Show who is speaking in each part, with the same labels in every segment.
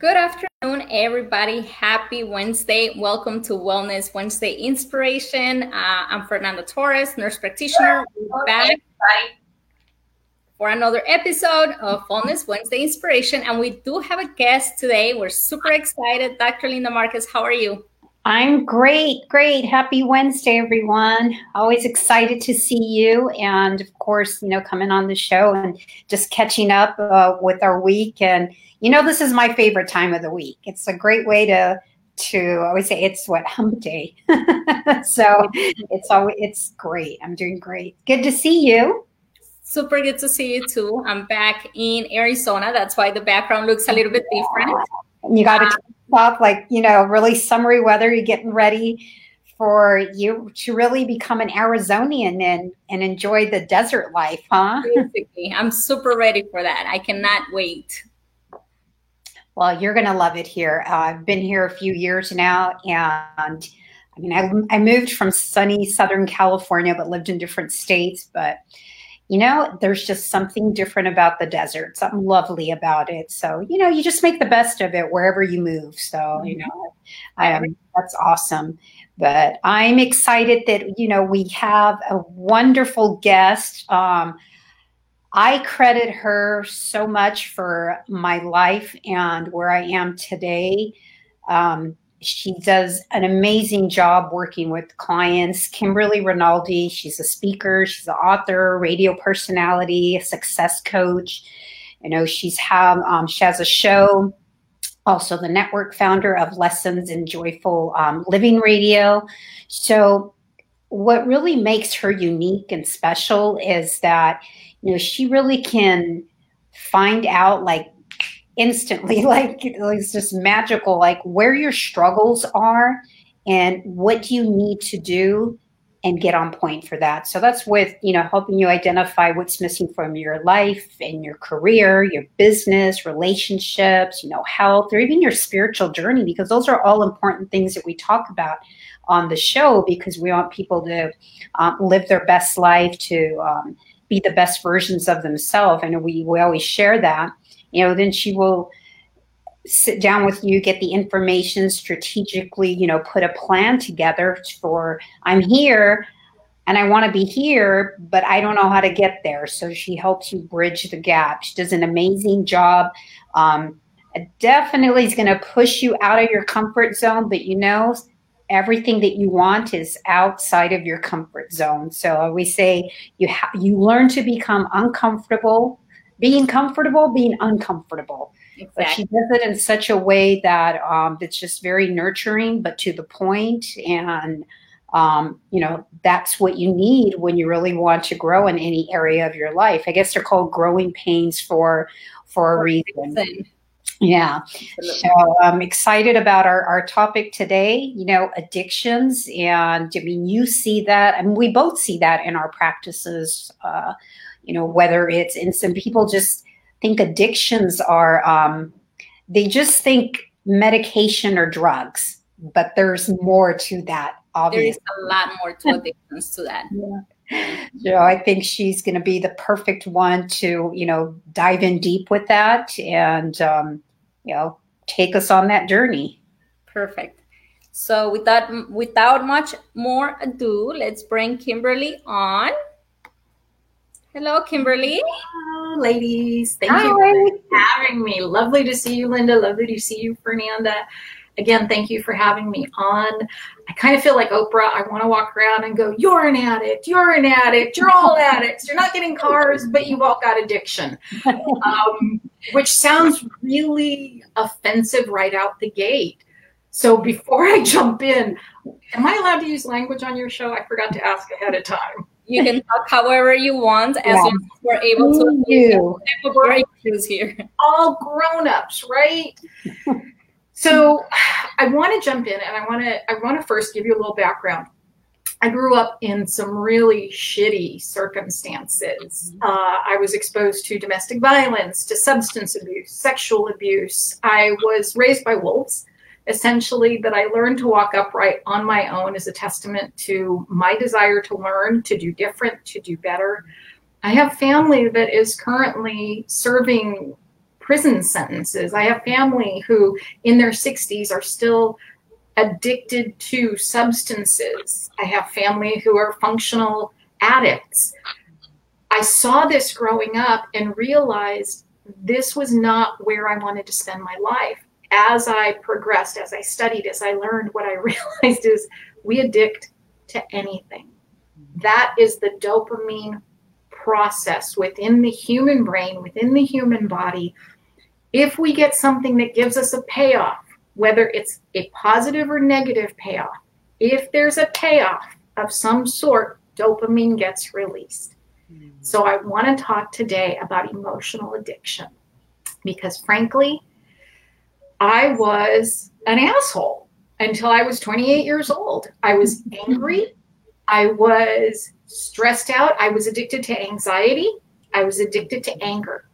Speaker 1: Good afternoon, everybody. Happy Wednesday. Welcome to Wellness Wednesday Inspiration. Uh, I'm Fernanda Torres, nurse practitioner. We're back for another episode of Wellness Wednesday Inspiration. And we do have a guest today. We're super excited. Dr. Linda Marquez, how are you?
Speaker 2: I'm great, great. Happy Wednesday, everyone. Always excited to see you. And of course, you know, coming on the show and just catching up uh, with our week and you know, this is my favorite time of the week. It's a great way to to I always say it's what hump day. so it's always it's great. I'm doing great. Good to see you.
Speaker 1: Super good to see you too. I'm back in Arizona. That's why the background looks a little bit different.
Speaker 2: You got to up like you know really summery weather. You're getting ready for you to really become an Arizonian and and enjoy the desert life, huh?
Speaker 1: Basically, I'm super ready for that. I cannot wait.
Speaker 2: Well, you're going to love it here. Uh, I've been here a few years now, and I mean, I, I moved from sunny Southern California, but lived in different states. But you know, there's just something different about the desert, something lovely about it. So, you know, you just make the best of it wherever you move. So, you know, um, that's awesome. But I'm excited that, you know, we have a wonderful guest. Um, I credit her so much for my life and where I am today. Um, she does an amazing job working with clients. Kimberly Rinaldi, she's a speaker, she's an author, radio personality, a success coach. You know, she's have um, she has a show, also the network founder of Lessons in Joyful um, Living Radio. So, what really makes her unique and special is that you know she really can find out like instantly like it's just magical like where your struggles are and what you need to do and get on point for that so that's with you know helping you identify what's missing from your life and your career your business relationships you know health or even your spiritual journey because those are all important things that we talk about on the show because we want people to um, live their best life to um, be the best versions of themselves. And we, we always share that. You know, then she will sit down with you, get the information strategically, you know, put a plan together for I'm here and I want to be here, but I don't know how to get there. So she helps you bridge the gap. She does an amazing job. Um, definitely is going to push you out of your comfort zone, but you know, everything that you want is outside of your comfort zone. So we say you ha- you learn to become uncomfortable, being comfortable, being uncomfortable. Exactly. But she does it in such a way that um, it's just very nurturing, but to the point, and um, you know that's what you need when you really want to grow in any area of your life. I guess they're called growing pains for for a reason. Yeah. So I'm excited about our, our topic today, you know, addictions. And I mean, you see that, and we both see that in our practices, uh, you know, whether it's in some people just think addictions are, um, they just think medication or drugs, but there's more to that, obviously. There is
Speaker 1: a lot more to addictions to that. Yeah.
Speaker 2: So I think she's going to be the perfect one to, you know, dive in deep with that and, um, you know, take us on that journey.
Speaker 1: Perfect. So without without much more ado, let's bring Kimberly on. Hello, Kimberly.
Speaker 3: Hello, ladies. Thank Hi. you for having me. Lovely to see you, Linda. Lovely to see you, Fernanda. Again, thank you for having me on. I kind of feel like Oprah. I want to walk around and go, You're an addict. You're an addict. You're all addicts. You're not getting cars, but you've all got addiction. Um, which sounds really offensive right out the gate. So before I jump in, am I allowed to use language on your show? I forgot to ask ahead of time.
Speaker 1: You can talk however you want as yeah. long as we're able to
Speaker 2: you.
Speaker 1: Right. here.
Speaker 3: All grown-ups, right? So I want to jump in and I want to I want to first give you a little background. I grew up in some really shitty circumstances. Mm-hmm. Uh, I was exposed to domestic violence, to substance abuse, sexual abuse. I was raised by wolves. Essentially, that I learned to walk upright on my own is a testament to my desire to learn, to do different, to do better. I have family that is currently serving prison sentences. I have family who, in their 60s, are still addicted to substances. I have family who are functional addicts. I saw this growing up and realized this was not where I wanted to spend my life. As I progressed, as I studied, as I learned, what I realized is we addict to anything. That is the dopamine process within the human brain, within the human body. If we get something that gives us a payoff, whether it's a positive or negative payoff, if there's a payoff of some sort, dopamine gets released. Mm. So I want to talk today about emotional addiction because frankly, I was an asshole until I was 28 years old. I was angry. I was stressed out. I was addicted to anxiety. I was addicted to anger.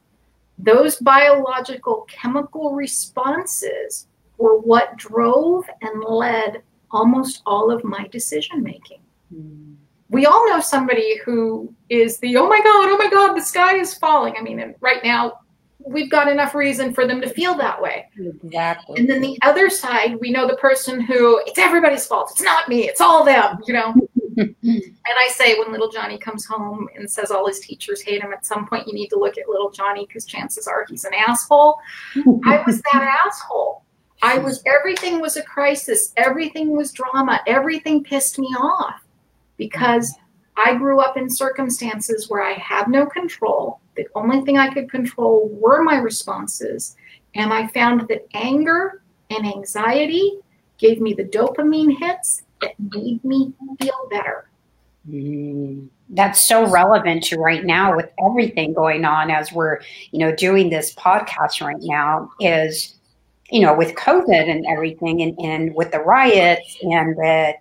Speaker 3: Those biological chemical responses were what drove and led almost all of my decision making. Mm. We all know somebody who is the, oh my God, oh my God, the sky is falling. I mean, right now, we've got enough reason for them to feel that way.
Speaker 2: Exactly.
Speaker 3: And then the other side, we know the person who it's everybody's fault. It's not me. It's all them, you know. and I say when little Johnny comes home and says all his teachers hate him, at some point you need to look at little Johnny because chances are he's an asshole. I was that asshole. I was everything was a crisis. Everything was drama. Everything pissed me off because I grew up in circumstances where I had no control. The only thing I could control were my responses. And I found that anger and anxiety gave me the dopamine hits that made me feel better.
Speaker 2: Mm, that's so relevant to right now with everything going on as we're, you know, doing this podcast right now is, you know, with COVID and everything and, and with the riots and the,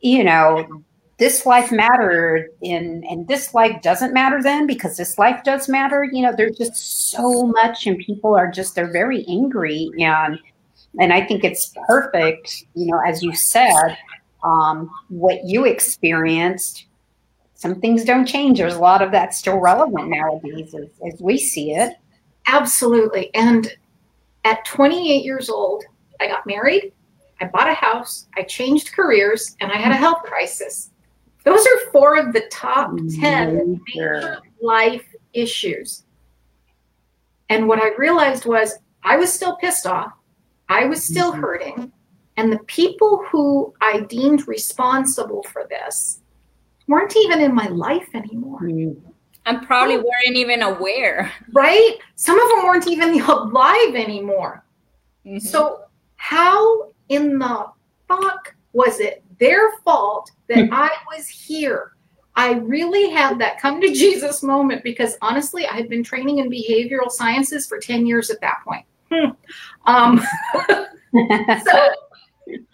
Speaker 2: you know, this life mattered in and this life doesn't matter then because this life does matter. You know there's just so much and people are just they're very angry. And and i think it's perfect you know as you said um, what you experienced some things don't change. There's a lot of that still relevant nowadays as, as we see it.
Speaker 3: Absolutely. And at 28 years old i got married I bought a house, I changed careers, and I had a health crisis. Those are four of the top 10 major life issues. And what I realized was I was still pissed off, I was still mm-hmm. hurting, and the people who I deemed responsible for this weren't even in my life anymore.
Speaker 1: And probably weren't even aware.
Speaker 3: Right? Some of them weren't even alive anymore. Mm-hmm. So, how in the fuck was it their fault that hmm. I was here. I really had that come to Jesus moment because honestly, I had been training in behavioral sciences for 10 years at that point. Hmm. Um, so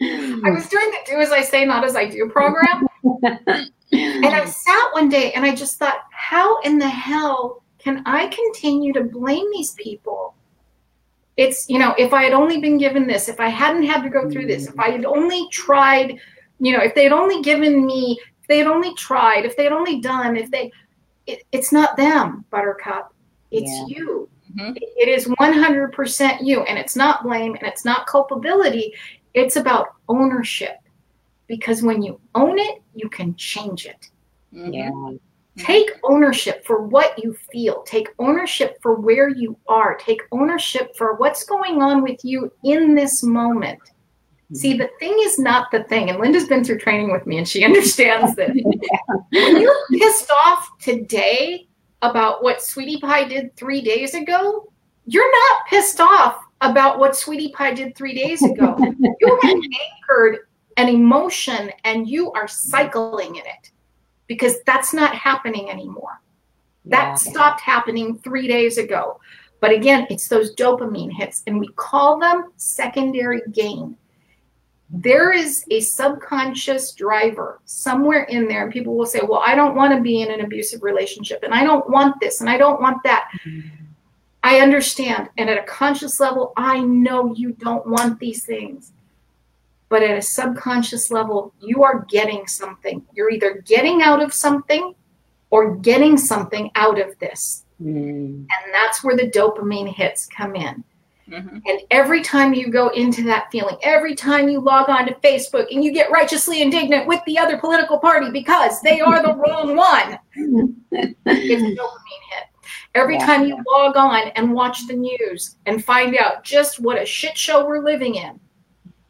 Speaker 3: I was doing the do as I say, not as I do program. and I sat one day and I just thought, how in the hell can I continue to blame these people? It's, you know, if I had only been given this, if I hadn't had to go through this, if I had only tried you know, if they had only given me, if they had only tried, if they had only done, if they, it, it's not them, Buttercup. It's yeah. you. Mm-hmm. It, it is 100% you. And it's not blame and it's not culpability. It's about ownership. Because when you own it, you can change it.
Speaker 2: Mm-hmm. Yeah.
Speaker 3: Take ownership for what you feel. Take ownership for where you are. Take ownership for what's going on with you in this moment. See, the thing is not the thing. And Linda's been through training with me and she understands that when you're pissed off today about what Sweetie Pie did three days ago, you're not pissed off about what Sweetie Pie did three days ago. you have anchored an emotion and you are cycling in it because that's not happening anymore. That yeah. stopped happening three days ago. But again, it's those dopamine hits, and we call them secondary gain there is a subconscious driver somewhere in there and people will say well i don't want to be in an abusive relationship and i don't want this and i don't want that mm-hmm. i understand and at a conscious level i know you don't want these things but at a subconscious level you are getting something you're either getting out of something or getting something out of this Mm. And that's where the dopamine hits come in. Mm-hmm. And every time you go into that feeling, every time you log on to Facebook and you get righteously indignant with the other political party because they are the wrong one, it's a dopamine hit. Every yeah. time you log on and watch the news and find out just what a shit show we're living in,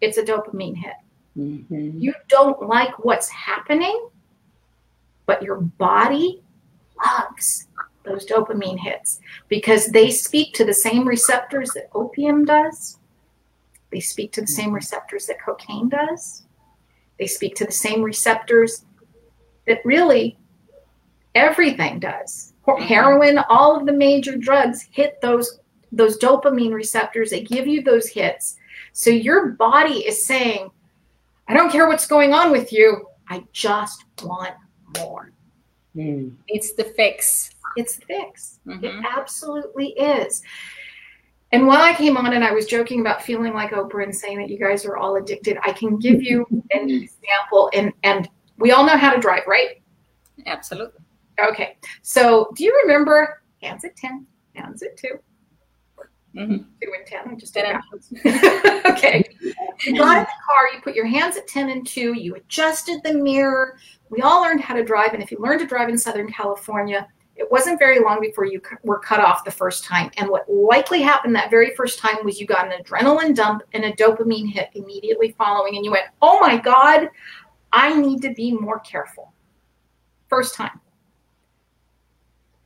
Speaker 3: it's a dopamine hit. Mm-hmm. You don't like what's happening, but your body loves those dopamine hits because they speak to the same receptors that opium does. They speak to the same mm-hmm. receptors that cocaine does. They speak to the same receptors that really everything does. Mm-hmm. Heroin, all of the major drugs hit those those dopamine receptors. They give you those hits. So your body is saying, I don't care what's going on with you. I just want more.
Speaker 1: Mm. It's the fix.
Speaker 3: It's the fix. Mm-hmm. It absolutely is. And while I came on and I was joking about feeling like Oprah and saying that you guys are all addicted, I can give you an example. And and we all know how to drive, right?
Speaker 1: Absolutely.
Speaker 3: Okay. So do you remember hands at 10, hands at 2? Mm-hmm. Two and ten. I just did okay. You got in the car. You put your hands at ten and two. You adjusted the mirror. We all learned how to drive, and if you learned to drive in Southern California, it wasn't very long before you were cut off the first time. And what likely happened that very first time was you got an adrenaline dump and a dopamine hit immediately following, and you went, "Oh my God, I need to be more careful." First time.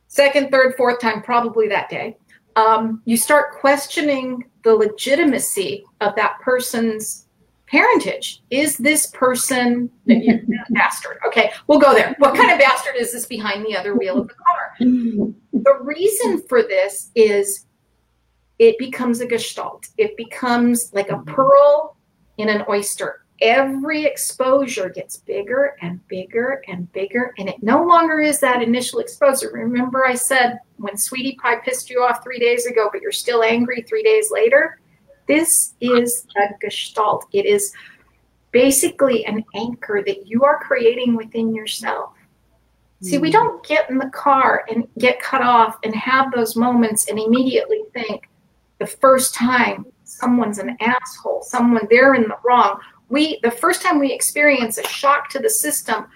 Speaker 3: Second, third, fourth time, probably that day um, you start questioning the legitimacy of that person's parentage. Is this person a bastard? Okay, we'll go there. What kind of bastard is this behind the other wheel of the car? The reason for this is it becomes a gestalt. It becomes like a pearl in an oyster every exposure gets bigger and bigger and bigger, and it no longer is that initial exposure. Remember, I said when Sweetie Pie pissed you off three days ago, but you're still angry three days later? This is a gestalt. It is basically an anchor that you are creating within yourself. See, we hmm. don't get in the car and get cut off and have those moments and immediately think the first time someone's an asshole, someone they're in the wrong, we the first time we experience a shock to the system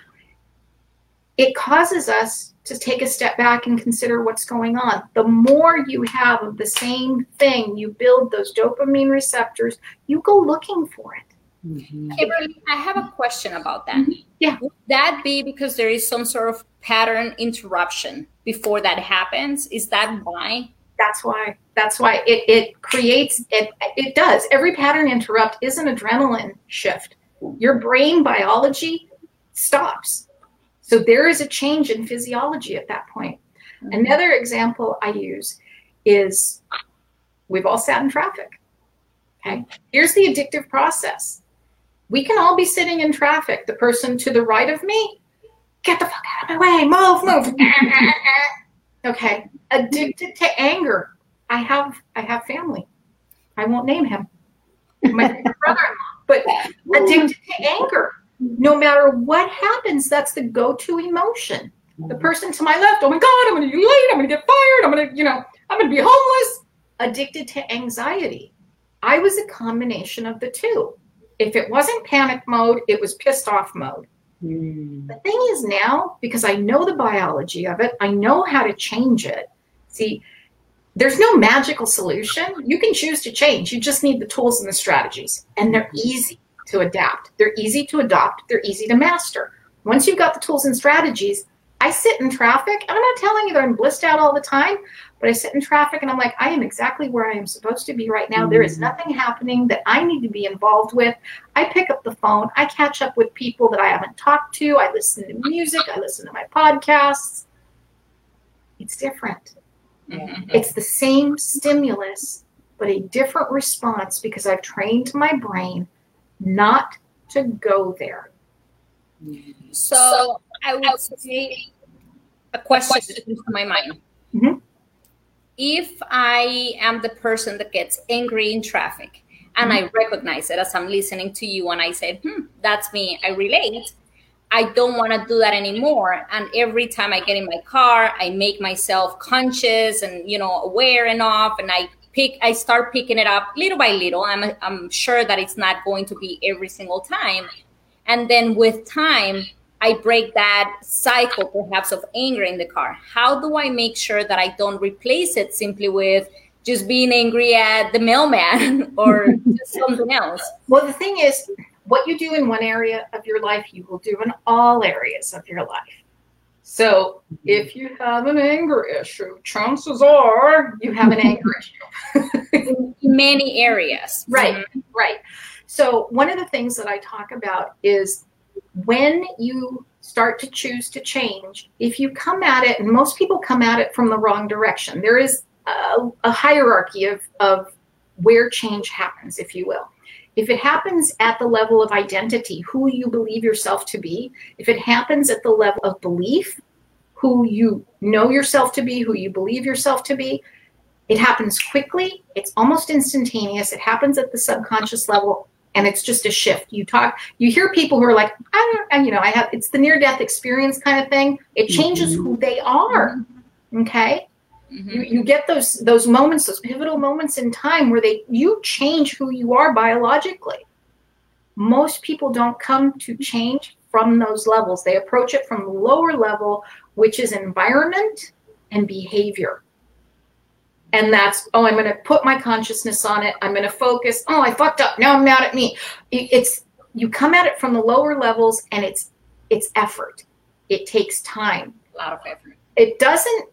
Speaker 3: it causes us to take a step back and consider what's going on the more you have of the same thing you build those dopamine receptors you go looking for it
Speaker 1: mm-hmm. Kimberly, I have a question about that. Mm-hmm.
Speaker 3: Yeah.
Speaker 1: Would that be because there is some sort of pattern interruption before that happens? Is that why?
Speaker 3: That's why. That's why it, it creates it. It does. Every pattern interrupt is an adrenaline shift. Your brain biology stops. So there is a change in physiology at that point. Mm-hmm. Another example I use is we've all sat in traffic. Okay. Here's the addictive process. We can all be sitting in traffic. The person to the right of me, get the fuck out of my way, move, move. okay addicted to anger i have i have family i won't name him my brother-in-law but addicted to anger no matter what happens that's the go-to emotion the person to my left oh my god i'm gonna be late i'm gonna get fired i'm gonna you know i'm gonna be homeless addicted to anxiety i was a combination of the two if it wasn't panic mode it was pissed off mode Mm. The thing is now, because I know the biology of it, I know how to change it. See, there's no magical solution. You can choose to change. You just need the tools and the strategies. And they're easy to adapt. They're easy to adopt. They're easy to master. Once you've got the tools and strategies, I sit in traffic, and I'm not telling you that I'm blissed out all the time, but I sit in traffic and I'm like, I am exactly where I am supposed to be right now. There is mm-hmm. nothing happening that I need to be involved with. I pick up the phone, I catch up with people that I haven't talked to, I listen to music, I listen to my podcasts. It's different. Mm-hmm. It's the same stimulus, but a different response because I've trained my brain not to go there.
Speaker 1: So I would say a question that comes to my mind. Mm-hmm if I am the person that gets angry in traffic and mm-hmm. I recognize it as I'm listening to you and I say, hmm, that's me, I relate, I don't want to do that anymore. And every time I get in my car, I make myself conscious and you know aware enough, and I pick. I start picking it up little by little. I'm I'm sure that it's not going to be every single time, and then with time, I break that cycle perhaps of anger in the car. How do I make sure that I don't replace it simply with just being angry at the mailman or something else?
Speaker 3: Well, the thing is what you do in one area of your life, you will do in all areas of your life. So if you have an anger issue, chances are you have an anger issue.
Speaker 1: in many areas.
Speaker 3: Right, mm-hmm. right. So one of the things that I talk about is when you start to choose to change, if you come at it, and most people come at it from the wrong direction, there is a, a hierarchy of, of where change happens, if you will. If it happens at the level of identity, who you believe yourself to be, if it happens at the level of belief, who you know yourself to be, who you believe yourself to be, it happens quickly. It's almost instantaneous. It happens at the subconscious level and it's just a shift. You talk, you hear people who are like, I don't, you know, I have, it's the near death experience kind of thing. It changes mm-hmm. who they are. Okay. Mm-hmm. You, you get those those moments, those pivotal moments in time where they you change who you are biologically. Most people don't come to change from those levels. They approach it from the lower level, which is environment and behavior. And that's, oh, I'm going to put my consciousness on it. I'm going to focus. Oh, I fucked up. Now I'm mad at me. It's you come at it from the lower levels and it's it's effort. It takes time.
Speaker 1: A lot of effort.
Speaker 3: It doesn't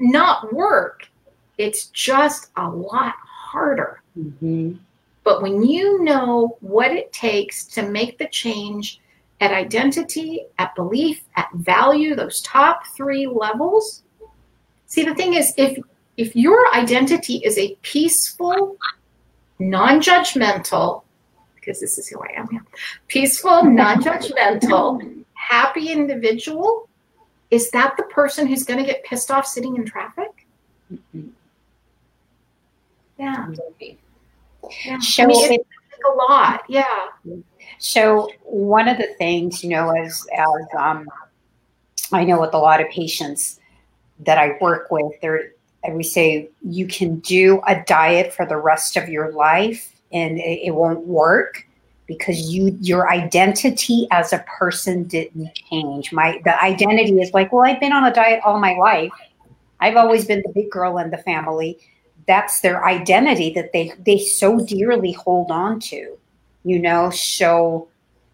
Speaker 3: not work. It's just a lot harder. Mm-hmm. But when you know what it takes to make the change at identity, at belief, at value, those top three levels. See, the thing is, if if your identity is a peaceful, non-judgmental, because this is who I am, yeah, peaceful, non-judgmental, happy individual, is that the person who's going to get pissed off sitting in traffic? Mm-hmm. Yeah. yeah.
Speaker 2: Show I mean,
Speaker 3: it, a lot. Yeah.
Speaker 2: So one of the things, you know, as as um, I know with a lot of patients that I work with, there we say you can do a diet for the rest of your life and it, it won't work because you your identity as a person didn't change. My the identity is like, well, I've been on a diet all my life. I've always been the big girl in the family. That's their identity that they they so dearly hold on to. You know, so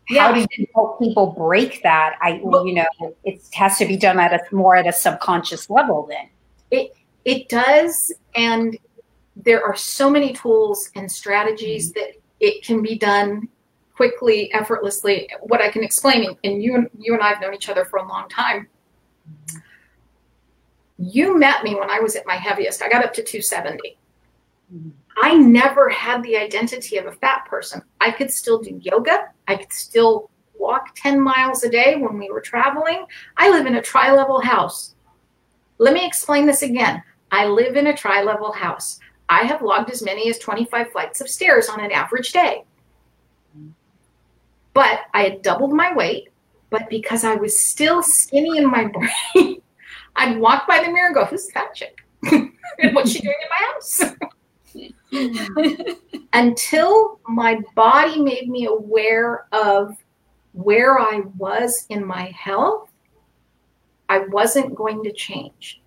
Speaker 2: yeah. how do you help people break that? I you know, it has to be done at a more at a subconscious level then.
Speaker 3: It it does and there are so many tools and strategies mm-hmm. that it can be done quickly, effortlessly. What I can explain, and you and you and I have known each other for a long time. You met me when I was at my heaviest. I got up to 270. I never had the identity of a fat person. I could still do yoga. I could still walk 10 miles a day when we were traveling. I live in a tri level house. Let me explain this again. I live in a tri level house. I have logged as many as 25 flights of stairs on an average day. But I had doubled my weight. But because I was still skinny in my brain, I'd walk by the mirror and go, Who's that chick? and what's she doing in my house? Until my body made me aware of where I was in my health, I wasn't going to change.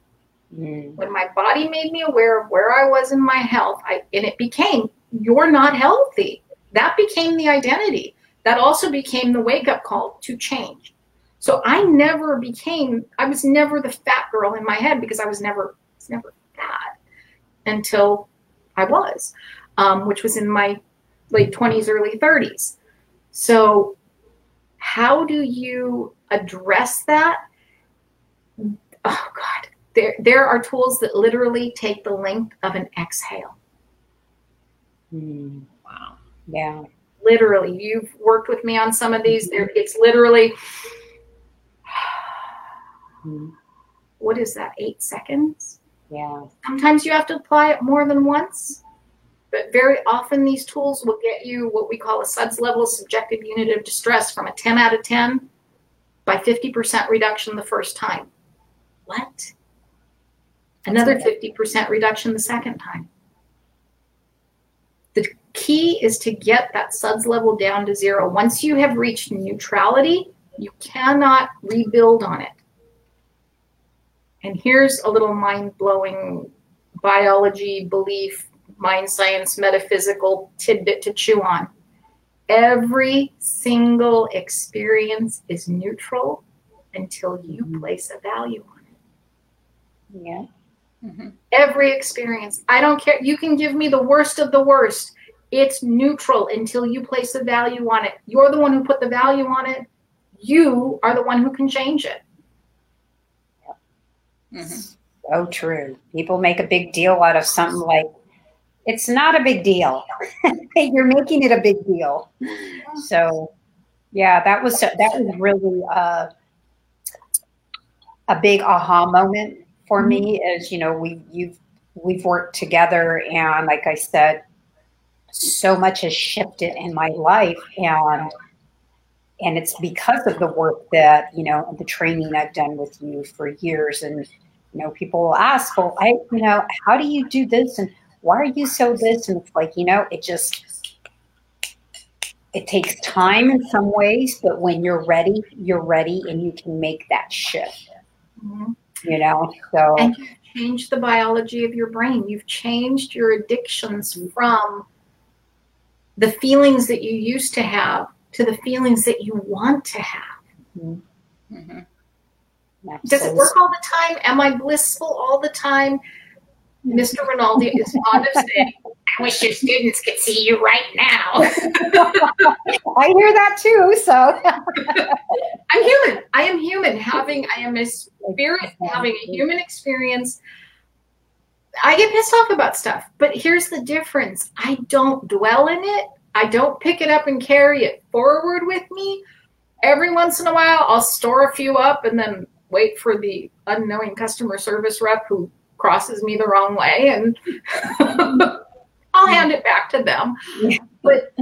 Speaker 3: Mm. When my body made me aware of where I was in my health, I, and it became, you're not healthy. That became the identity that also became the wake up call to change. So I never became, I was never the fat girl in my head because I was never, was never fat until I was, um, which was in my late 20s, early 30s. So, how do you address that? Oh, God. There, there are tools that literally take the length of an exhale.
Speaker 2: Mm, wow. Yeah
Speaker 3: literally you've worked with me on some of these there it's literally what is that eight seconds
Speaker 2: yeah
Speaker 3: sometimes you have to apply it more than once but very often these tools will get you what we call a SUDS level subjective unit of distress from a 10 out of 10 by 50% reduction the first time. What? Another 50% reduction the second time. The key is to get that SUDS level down to zero. Once you have reached neutrality, you cannot rebuild on it. And here's a little mind blowing biology, belief, mind science, metaphysical tidbit to chew on. Every single experience is neutral until you mm-hmm. place a value on it.
Speaker 2: Yeah.
Speaker 3: Mm-hmm. Every experience. I don't care. You can give me the worst of the worst. It's neutral until you place a value on it. You're the one who put the value on it. You are the one who can change it.
Speaker 2: Mm-hmm. So true. People make a big deal out of something like it's not a big deal. You're making it a big deal. So, yeah, that was that was really uh, a big aha moment for me. Is mm-hmm. you know we you've we've worked together, and like I said, so much has shifted in my life, and and it's because of the work that you know the training I've done with you for years, and you know people will ask, well, I you know how do you do this and why are you so this? And it's like, you know, it just, it takes time in some ways, but when you're ready, you're ready and you can make that shift. Mm-hmm. You know, so.
Speaker 3: And you've changed the biology of your brain. You've changed your addictions from the feelings that you used to have to the feelings that you want to have. Mm-hmm. Mm-hmm. Does it work all the time? Am I blissful all the time? Mr. Rinaldi is fond of saying, I wish your students could see you right now.
Speaker 2: I hear that too. So
Speaker 3: I'm human. I am human. Having I am a spirit having a human experience. I get pissed off about stuff, but here's the difference. I don't dwell in it. I don't pick it up and carry it forward with me. Every once in a while, I'll store a few up and then wait for the unknowing customer service rep who crosses me the wrong way and I'll hand it back to them. But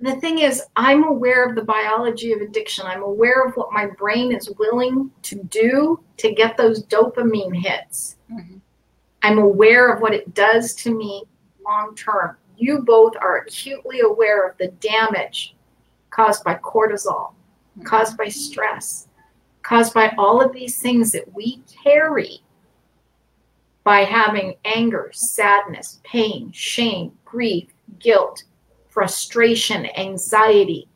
Speaker 3: the thing is, I'm aware of the biology of addiction. I'm aware of what my brain is willing to do to get those dopamine hits. Mm-hmm. I'm aware of what it does to me long term. You both are acutely aware of the damage caused by cortisol, caused by stress, caused by all of these things that we carry by having anger, sadness, pain, shame, grief, guilt, frustration, anxiety.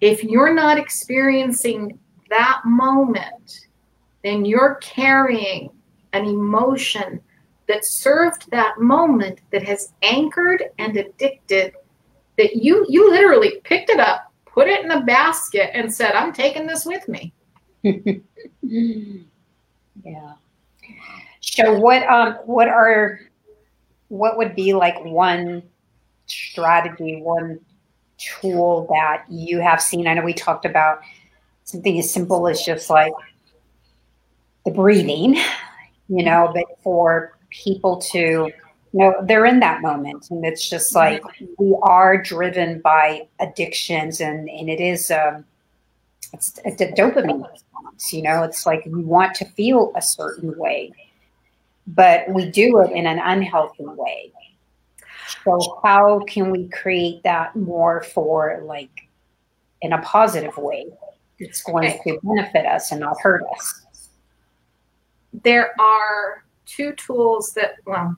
Speaker 3: If you're not experiencing that moment, then you're carrying an emotion that served that moment that has anchored and addicted that you you literally picked it up put it in a basket and said i'm taking this with me.
Speaker 2: Yeah. So what um what are what would be like one strategy, one tool that you have seen? I know we talked about something as simple as just like the breathing, you know, but for people to you know they're in that moment. And it's just like we are driven by addictions and and it is um it's, it's a dopamine response you know? It's like we want to feel a certain way but we do it in an unhealthy way. So how can we create that more for like in a positive way? That's going to benefit us and not hurt us?
Speaker 3: There are two tools that well,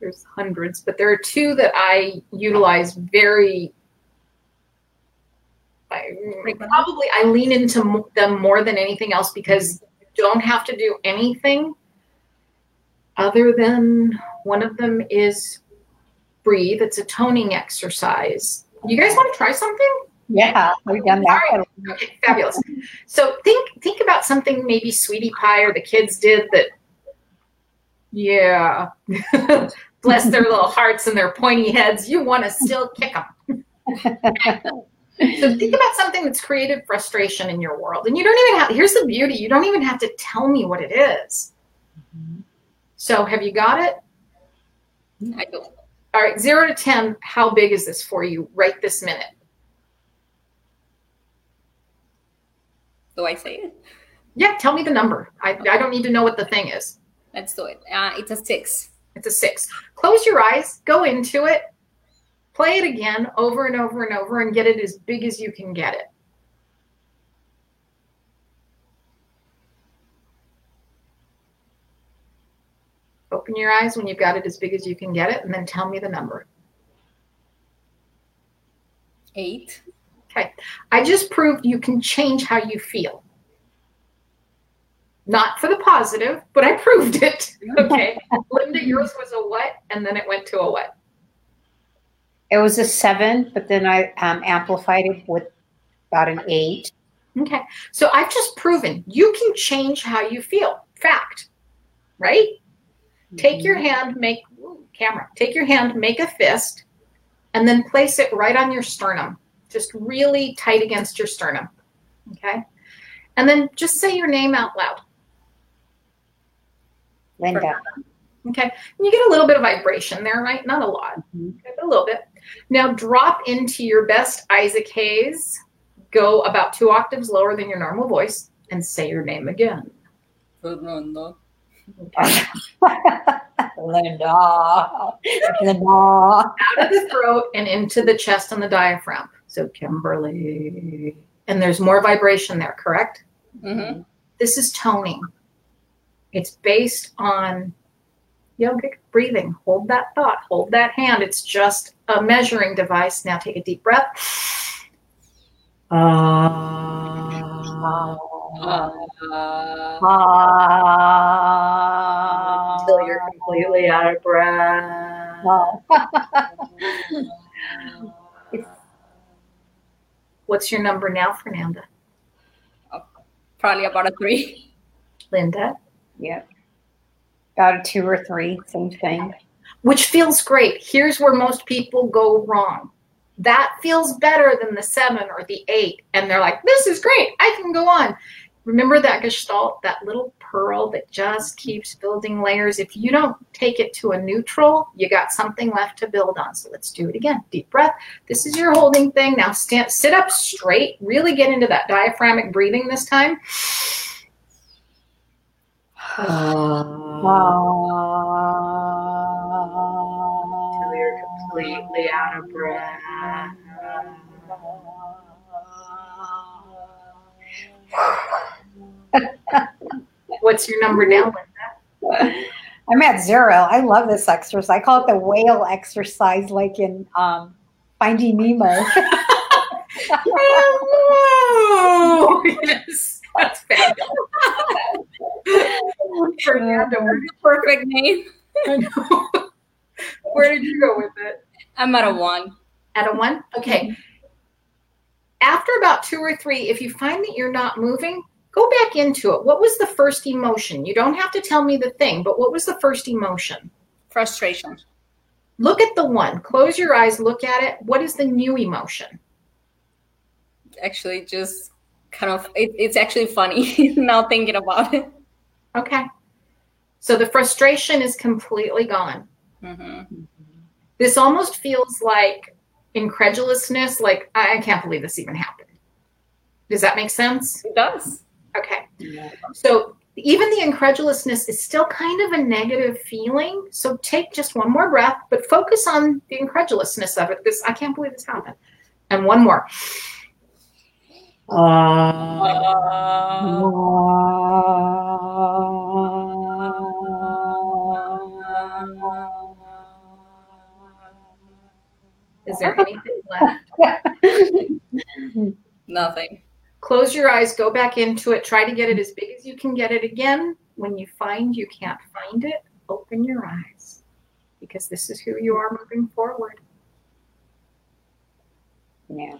Speaker 3: there's hundreds, but there are two that I utilize very I, probably I lean into them more than anything else because you don't have to do anything other than one of them is breathe. It's a toning exercise. You guys want to try something?
Speaker 2: Yeah, we've done that.
Speaker 3: Okay, fabulous. So think think about something maybe Sweetie Pie or the kids did that. Yeah, bless their little hearts and their pointy heads. You want to still kick them. so think about something that's created frustration in your world, and you don't even have. Here's the beauty: you don't even have to tell me what it is. Mm-hmm. So have you got it?
Speaker 1: I don't.
Speaker 3: All right, zero to 10, how big is this for you right this minute?
Speaker 1: Do I say it?
Speaker 3: Yeah, tell me the number. I, I don't need to know what the thing is.
Speaker 1: Let's do it. Uh, it's a six.
Speaker 3: It's a six. Close your eyes, go into it, play it again over and over and over, and get it as big as you can get it. Open your eyes when you've got it as big as you can get it, and then tell me the number.
Speaker 1: Eight.
Speaker 3: Okay. I just proved you can change how you feel. Not for the positive, but I proved it. Okay. Linda, yours was a what? And then it went to a what?
Speaker 2: It was a seven, but then I um, amplified it with about an eight.
Speaker 3: Okay. So I've just proven you can change how you feel. Fact. Right? Take your hand, make ooh, camera. Take your hand, make a fist, and then place it right on your sternum, just really tight against your sternum. Okay. And then just say your name out loud.
Speaker 2: Linda.
Speaker 3: Okay. And you get a little bit of vibration there, right? Not a lot,
Speaker 2: Mhm.
Speaker 3: okay, a little bit. Now drop into your best Isaac Hayes. Go about two octaves lower than your normal voice and say your name again.
Speaker 1: Fernando.
Speaker 3: Okay.
Speaker 2: Linda. Linda.
Speaker 3: out of the throat and into the chest and the diaphragm. So Kimberly. And there's more vibration there, correct?
Speaker 1: Mm-hmm.
Speaker 3: This is toning. It's based on yogic breathing. Hold that thought, hold that hand. It's just a measuring device. Now take a deep breath.
Speaker 1: Uh,
Speaker 3: Until you're completely out of breath. What's your number now, Fernanda?
Speaker 1: probably about a three.
Speaker 3: Linda?
Speaker 2: Yep. About a two or three, same thing.
Speaker 3: which feels great. Here's where most people go wrong. That feels better than the seven or the eight. And they're like, this is great. I can go on. Remember that gestalt, that little pearl that just keeps building layers. If you don't take it to a neutral, you got something left to build on. So let's do it again. Deep breath. This is your holding thing. Now stand, sit up straight. Really get into that diaphragmic breathing this time. Until you're completely out of breath. What's your number now, Linda?
Speaker 2: I'm at zero. I love this exercise. I call it the whale exercise, like in um, Finding Nemo.
Speaker 3: Oh, yes. That's fabulous. Fernando, where did,
Speaker 1: Perfect name.
Speaker 3: I know. where did you go with it?
Speaker 1: I'm at a one.
Speaker 3: At a one? Okay. After about two or three, if you find that you're not moving, go back into it. What was the first emotion? You don't have to tell me the thing, but what was the first emotion?
Speaker 1: Frustration.
Speaker 3: Look at the one. Close your eyes, look at it. What is the new emotion?
Speaker 1: Actually, just kind of, it, it's actually funny now thinking about it.
Speaker 3: Okay. So the frustration is completely gone.
Speaker 1: hmm
Speaker 3: This almost feels like incredulousness, like, I can't believe this even happened. Does that make sense?
Speaker 1: It does.
Speaker 3: Okay. So even the incredulousness is still kind of a negative feeling. So take just one more breath, but focus on the incredulousness of it. This I can't believe this happened. And one more. Uh, is there anything left?
Speaker 1: Nothing.
Speaker 3: Close your eyes, go back into it, try to get it as big as you can get it again. When you find you can't find it, open your eyes because this is who you are moving forward.
Speaker 2: Yeah.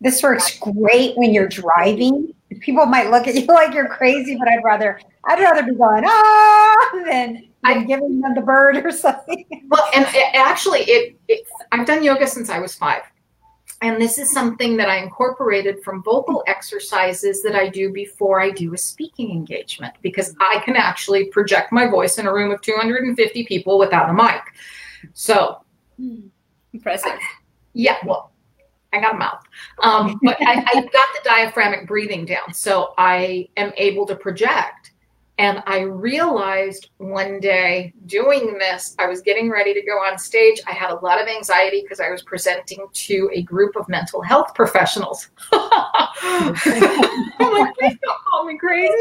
Speaker 2: This works great when you're driving. People might look at you like you're crazy, but I'd rather I'd rather be going ah than I'm giving them the bird or something.
Speaker 3: Well, and it, actually, it, it I've done yoga since I was five, and this is something that I incorporated from vocal exercises that I do before I do a speaking engagement because I can actually project my voice in a room of 250 people without a mic. So
Speaker 1: Impressive.
Speaker 3: yeah, well, I got a mouth. Um, but I, I got the diaphragmatic breathing down. So I am able to project. And I realized one day doing this, I was getting ready to go on stage. I had a lot of anxiety because I was presenting to a group of mental health professionals. I'm like, please don't call me crazy.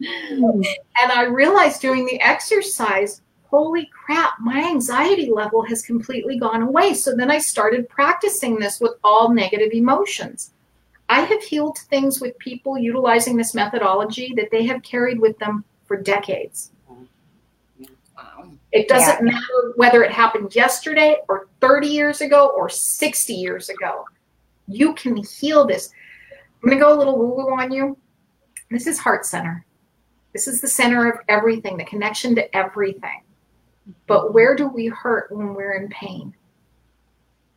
Speaker 3: and I realized doing the exercise, holy crap, my anxiety level has completely gone away. So then I started practicing this with all negative emotions. I have healed things with people utilizing this methodology that they have carried with them for decades. Wow. It doesn't yeah. matter whether it happened yesterday or 30 years ago or 60 years ago. You can heal this. I'm going to go a little woo woo on you. This is heart center. This is the center of everything, the connection to everything. But where do we hurt when we're in pain?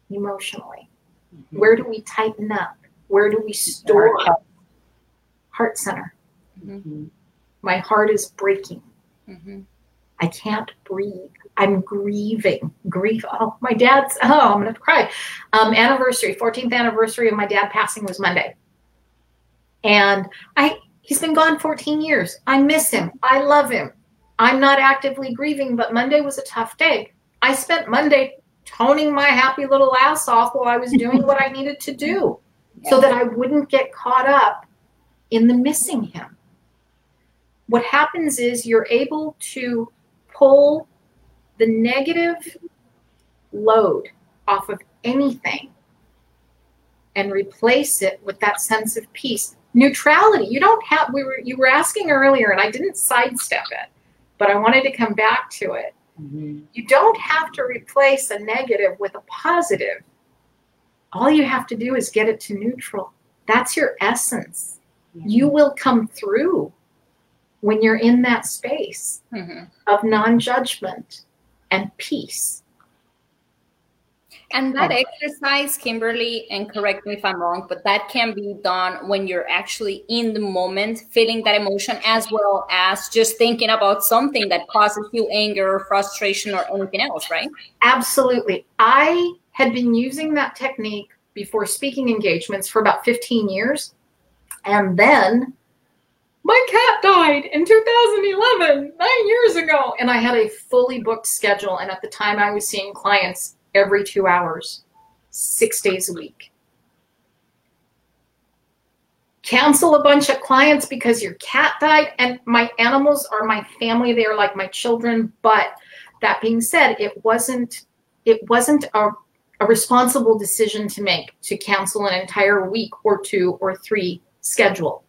Speaker 3: Emotionally. Mm-hmm. Where do we tighten up? Where do we store heart, heart center? Mm-hmm. My heart is breaking. Mm-hmm. I can't breathe. I'm grieving. Grief. Oh, my dad's. Oh, I'm gonna cry. Um, anniversary, 14th anniversary of my dad passing was Monday, and I. He's been gone 14 years. I miss him. I love him. I'm not actively grieving, but Monday was a tough day. I spent Monday toning my happy little ass off while I was doing what I needed to do so that I wouldn't get caught up in the missing him. What happens is you're able to pull the negative load off of anything and replace it with that sense of peace. Neutrality. You don't have we were you were asking earlier and I didn't sidestep it, but I wanted to come back to it. Mm-hmm. You don't have to replace a negative with a positive all you have to do is get it to neutral. That's your essence. Mm-hmm. You will come through when you're in that space mm-hmm. of non judgment and peace.
Speaker 1: And that exercise, Kimberly, and correct me if I'm wrong, but that can be done when you're actually in the moment, feeling that emotion, as well as just thinking about something that causes you anger or frustration or anything else, right?
Speaker 3: Absolutely. I had been using that technique before speaking engagements for about 15 years. And then my cat died in 2011, nine years ago. And I had a fully booked schedule. And at the time, I was seeing clients every two hours, six days a week. Cancel a bunch of clients because your cat died. And my animals are my family, they are like my children. But that being said, it wasn't. It wasn't a a responsible decision to make to cancel an entire week or two or three schedule.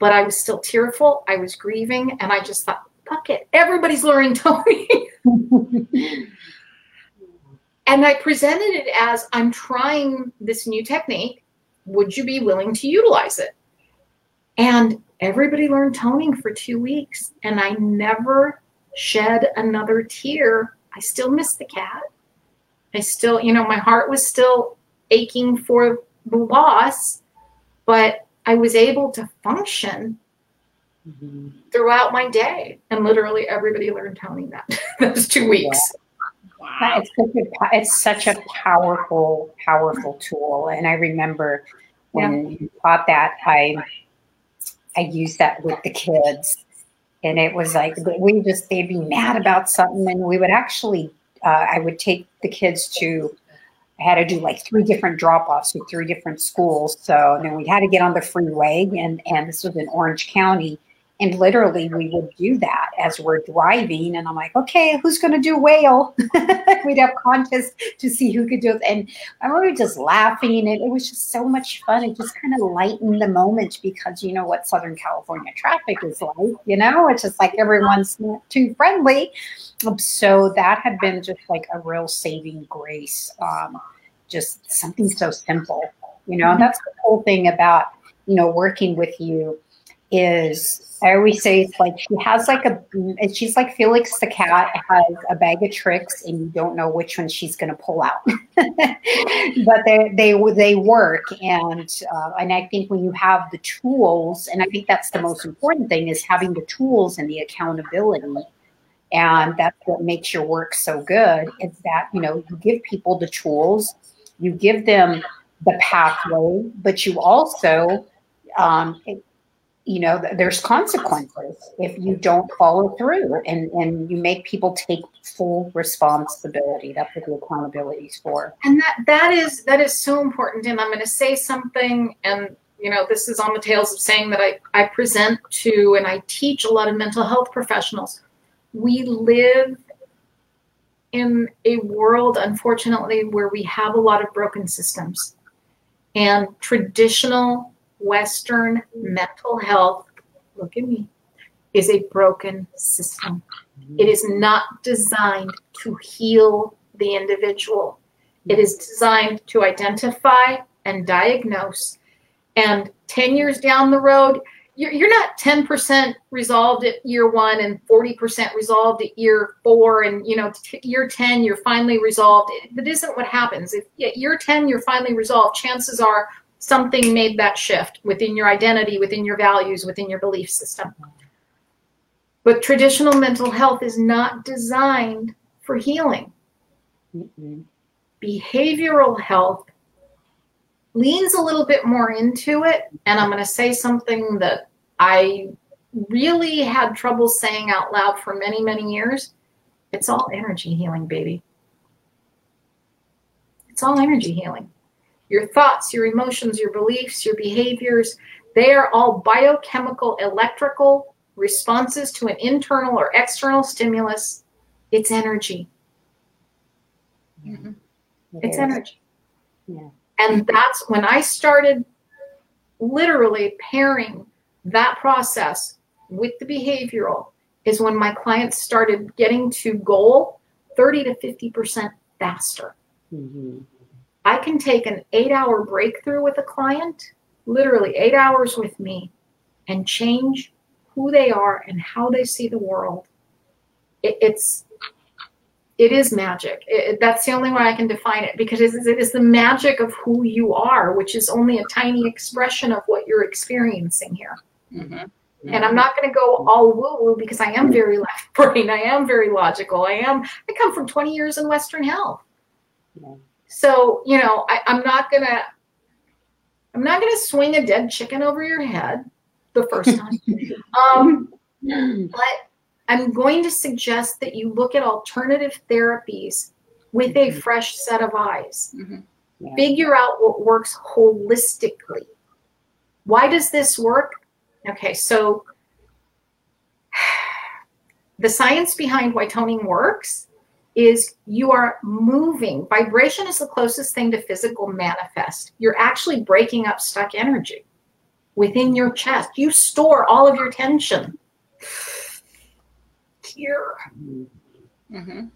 Speaker 3: But I was still tearful. I was grieving, and I just thought, fuck it. Everybody's learning toning. and I presented it as I'm trying this new technique. Would you be willing to utilize it? And everybody learned toning for two weeks, and I never shed another tear. I still miss the cat. I still, you know, my heart was still aching for the loss, but I was able to function mm-hmm. throughout my day. And literally everybody learned toning that those two weeks.
Speaker 2: Wow. It's such, a, it's such a powerful, powerful tool. And I remember when yeah. you taught that, I I used that with the kids. And it was like we just they'd be mad about something and we would actually uh, I would take the kids to, I had to do like three different drop offs with three different schools. So then we had to get on the freeway, and, and this was in Orange County. And literally, we would do that as we're driving. And I'm like, okay, who's going to do whale? We'd have contests to see who could do it. And I remember just laughing. And it was just so much fun. It just kind of lightened the moment because you know what Southern California traffic is like, you know, it's just like everyone's not too friendly. So that had been just like a real saving grace. Um, just something so simple, you know, and that's the whole thing about, you know, working with you is I always say it's like she has like a, she's like Felix the cat has a bag of tricks and you don't know which one she's going to pull out. but they they they work and uh, and I think when you have the tools and I think that's the most important thing is having the tools and the accountability And that's what makes your work so good is that, you know, you give people the tools, you give them the pathway, but you also, um, you know, there's consequences if you don't follow through and, and you make people take full responsibility. That's what the accountability is for.
Speaker 3: And that, that is, that is so important. And I'm going to say something and you know, this is on the tails of saying that I, I present to and I teach a lot of mental health professionals we live in a world, unfortunately, where we have a lot of broken systems. And traditional Western mental health, look at me, is a broken system. It is not designed to heal the individual. It is designed to identify and diagnose. And 10 years down the road, you're, you're not 10% resolved at year one and 40% resolved at year four and you know t- year 10 you're finally resolved that isn't what happens if at year 10 you're finally resolved chances are something made that shift within your identity within your values within your belief system but traditional mental health is not designed for healing mm-hmm. behavioral health leans a little bit more into it and i'm going to say something that I really had trouble saying out loud for many, many years. It's all energy healing, baby. It's all energy healing. Your thoughts, your emotions, your beliefs, your behaviors, they are all biochemical, electrical responses to an internal or external stimulus. It's energy. Mm-hmm. It it's is. energy. Yeah. And that's when I started literally pairing that process with the behavioral is when my clients started getting to goal 30 to 50% faster. Mm-hmm. I can take an eight hour breakthrough with a client, literally eight hours with me, and change who they are and how they see the world. It, it's it is magic. It, that's the only way I can define it because it is, it is the magic of who you are, which is only a tiny expression of what you're experiencing here. Mm-hmm. And I'm not going to go all woo woo because I am very left brain. I am very logical. I am. I come from 20 years in Western health. Yeah. So you know, I, I'm not gonna. I'm not gonna swing a dead chicken over your head the first time. um, but I'm going to suggest that you look at alternative therapies with a mm-hmm. fresh set of eyes. Mm-hmm. Yeah. Figure out what works holistically. Why does this work? Okay, so the science behind why toning works is you are moving. Vibration is the closest thing to physical manifest. You're actually breaking up stuck energy within your chest. You store all of your tension here. Mm-hmm.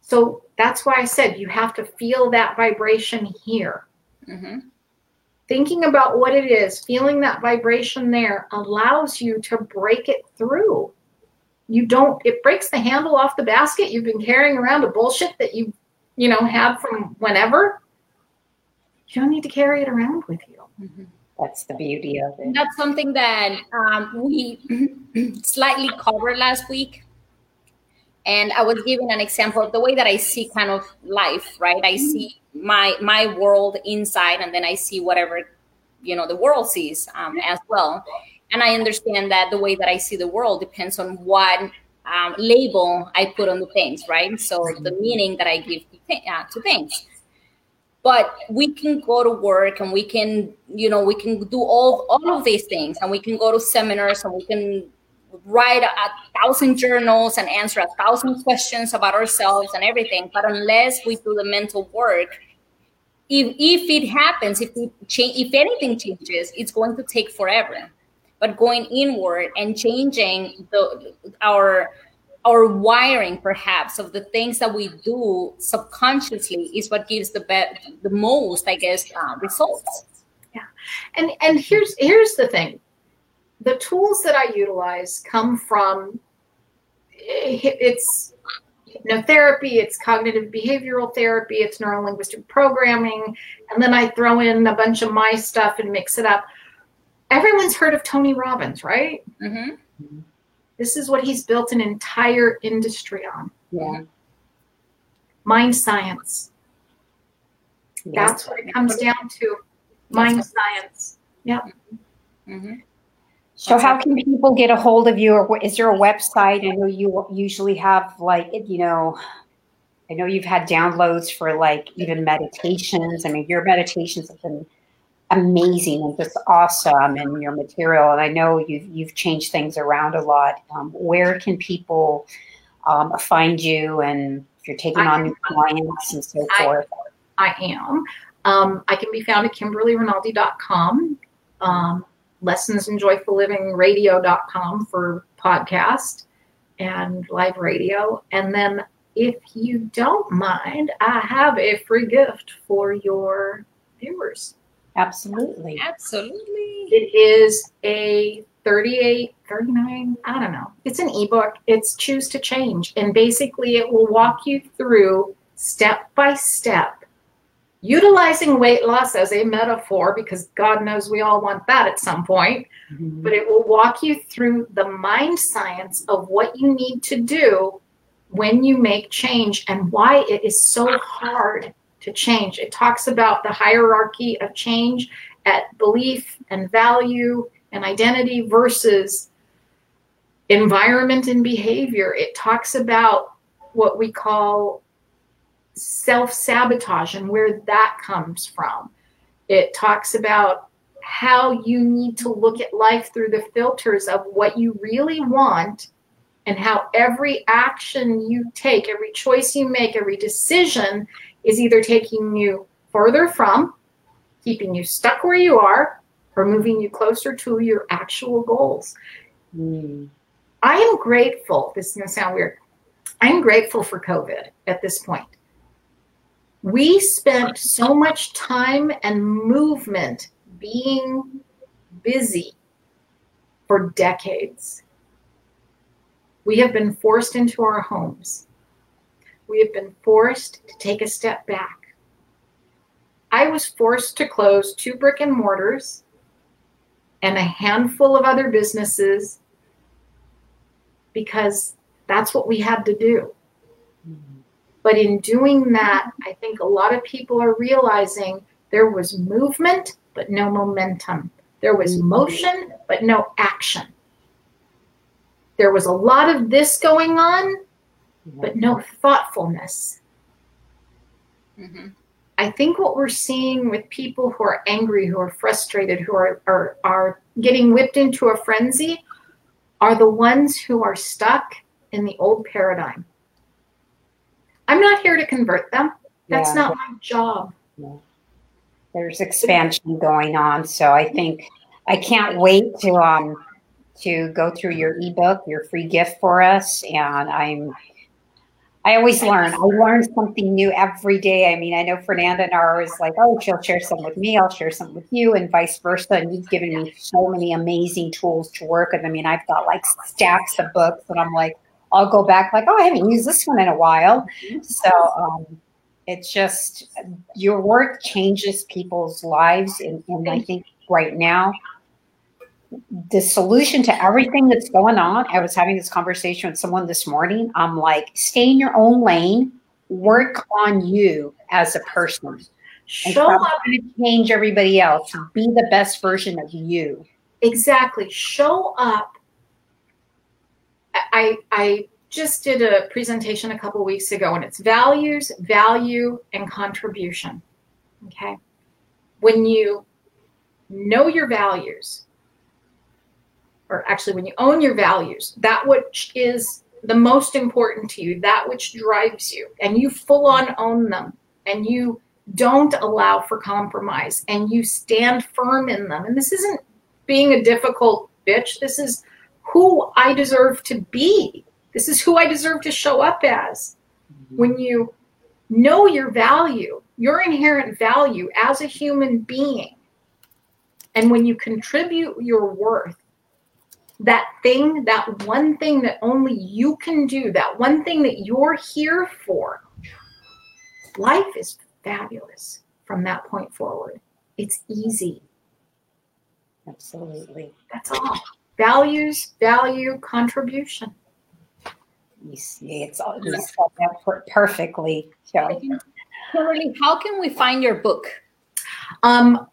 Speaker 3: So that's why I said you have to feel that vibration here. Mm-hmm thinking about what it is, feeling that vibration there allows you to break it through. You don't, it breaks the handle off the basket. You've been carrying around a bullshit that you, you know, had from whenever. You don't need to carry it around with you.
Speaker 2: Mm-hmm. That's the beauty of it.
Speaker 1: That's something that um, we slightly covered last week. And I was giving an example of the way that I see kind of life, right? I mm-hmm. see my my world inside and then i see whatever you know the world sees um, as well and i understand that the way that i see the world depends on what um, label i put on the things right? So the meaning that i give to, th- uh, to things. But we can go to work and we can you know we can do all all of these things. And we can go to seminars and we can write a, a, thousand journals and answer a thousand questions about ourselves and everything. But unless we do the mental work if if it happens, if it change, if anything changes, it's going to take forever. But going inward and changing the our our wiring, perhaps, of the things that we do subconsciously is what gives the best, the most, I guess, uh, results.
Speaker 3: Yeah, and and here's here's the thing: the tools that I utilize come from it's hypnotherapy, it's cognitive behavioral therapy, it's neuro linguistic programming, and then I throw in a bunch of my stuff and mix it up. Everyone's heard of Tony Robbins, right? Mm-hmm. This is what he's built an entire industry on.
Speaker 2: Yeah.
Speaker 3: Mind science. Yes. That's what it comes down to. Mind science. Yep.
Speaker 2: Mm-hmm. So, how can people get a hold of you, or is there a website? I know you usually have, like, you know, I know you've had downloads for like even meditations. I mean, your meditations have been amazing and just awesome and your material. And I know you've, you've changed things around a lot. Um, where can people um, find you and if you're taking I on new clients and so forth?
Speaker 3: I am. Um, I can be found at KimberlyRinaldi.com, um, lessonsandjoyfulllivingradio.com for podcast and live radio. And then if you don't mind, I have a free gift for your viewers.
Speaker 2: Absolutely.
Speaker 1: Absolutely.
Speaker 3: It is a 38, 39, I don't know. It's an ebook. It's Choose to Change. And basically, it will walk you through step by step, utilizing weight loss as a metaphor, because God knows we all want that at some point. Mm-hmm. But it will walk you through the mind science of what you need to do when you make change and why it is so hard to change. It talks about the hierarchy of change at belief and value and identity versus environment and behavior. It talks about what we call self sabotage and where that comes from. It talks about how you need to look at life through the filters of what you really want and how every action you take, every choice you make, every decision is either taking you further from, keeping you stuck where you are, or moving you closer to your actual goals. Mm. I am grateful. This is going to sound weird. I'm grateful for COVID at this point. We spent so much time and movement being busy for decades. We have been forced into our homes. We have been forced to take a step back. I was forced to close two brick and mortars and a handful of other businesses because that's what we had to do. But in doing that, I think a lot of people are realizing there was movement, but no momentum. There was motion, but no action. There was a lot of this going on, but no thoughtfulness. Mm-hmm. I think what we're seeing with people who are angry, who are frustrated, who are, are, are getting whipped into a frenzy are the ones who are stuck in the old paradigm. I'm not here to convert them. That's yeah. not my job.
Speaker 2: There's expansion going on. So I think I can't wait to um to go through your ebook, your free gift for us. And I'm, I always learn. I learn something new every day. I mean, I know Fernanda and I are always like, oh, she'll share some with me, I'll share some with you, and vice versa. And you've given me so many amazing tools to work with. I mean, I've got like stacks of books, and I'm like, I'll go back like, oh, I haven't used this one in a while. So um, it's just your work changes people's lives, and, and I think right now the solution to everything that's going on. I was having this conversation with someone this morning. I'm like, stay in your own lane, work on you as a person. Show up to change everybody else. Be the best version of you.
Speaker 3: Exactly. Show up. I I just did a presentation a couple weeks ago and it's values, value, and contribution. Okay. When you know your values, or actually when you own your values, that which is the most important to you, that which drives you, and you full on own them, and you don't allow for compromise, and you stand firm in them. And this isn't being a difficult bitch. This is who I deserve to be. This is who I deserve to show up as. Mm-hmm. When you know your value, your inherent value as a human being, and when you contribute your worth that thing, that one thing that only you can do, that one thing that you're here for, life is fabulous from that point forward. It's easy.
Speaker 2: Absolutely.
Speaker 3: That's all. values, value, contribution.
Speaker 2: You see, it's all you said that perfectly. So,
Speaker 1: Kimberly, how can we find your book?
Speaker 3: Um,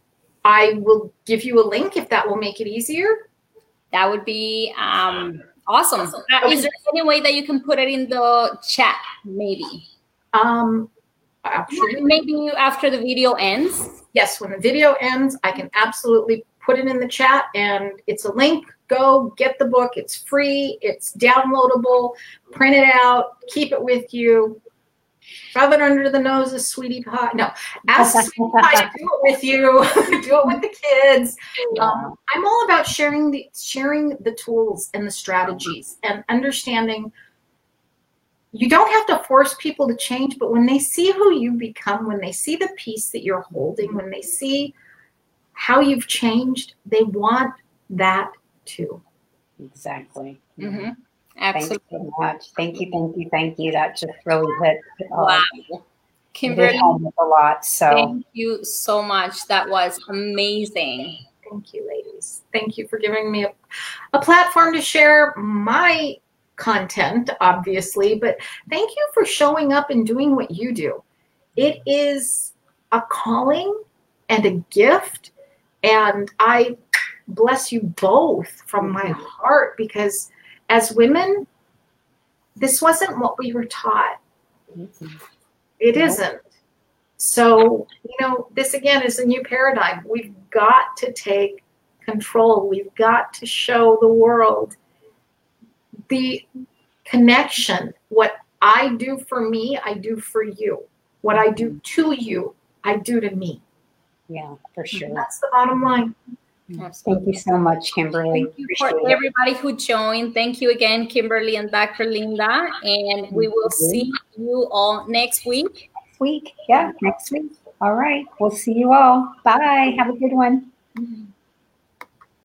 Speaker 3: I will give you a link if that will make it easier.
Speaker 1: That would be um, awesome. Uh, is there any way that you can put it in the chat, maybe?
Speaker 3: Um, actually,
Speaker 1: maybe after the video ends.
Speaker 3: Yes, when the video ends, I can absolutely put it in the chat, and it's a link. Go get the book. It's free. It's downloadable. Print it out. Keep it with you shove it under the nose of sweetie pie. No, ask sweetie pie to do it with you, do it with the kids. Um, I'm all about sharing the sharing the tools and the strategies and understanding. You don't have to force people to change, but when they see who you become, when they see the peace that you're holding, when they see how you've changed, they want that too.
Speaker 2: Exactly.
Speaker 1: Mm-hmm. Absolutely.
Speaker 2: Thank you so much. Thank you, thank you, thank you. That just really hit.
Speaker 1: Uh, wow. Kimberly,
Speaker 2: a lot. So
Speaker 1: thank you so much. That was amazing.
Speaker 3: Thank you, ladies. Thank you for giving me a, a platform to share my content, obviously, but thank you for showing up and doing what you do. It is a calling and a gift. And I bless you both from my heart because as women, this wasn't what we were taught. It isn't. So, you know, this again is a new paradigm. We've got to take control. We've got to show the world the connection. What I do for me, I do for you. What I do mm-hmm. to you, I do to me.
Speaker 2: Yeah, for sure.
Speaker 3: That's the bottom line.
Speaker 2: Thank you so much, Kimberly.
Speaker 1: Thank you for everybody who joined. Thank you again, Kimberly and Dr. Linda. And we will see you all next week.
Speaker 2: Next week. Yeah, next week. All right. We'll see you all. Bye. Have a good one. Mm-hmm.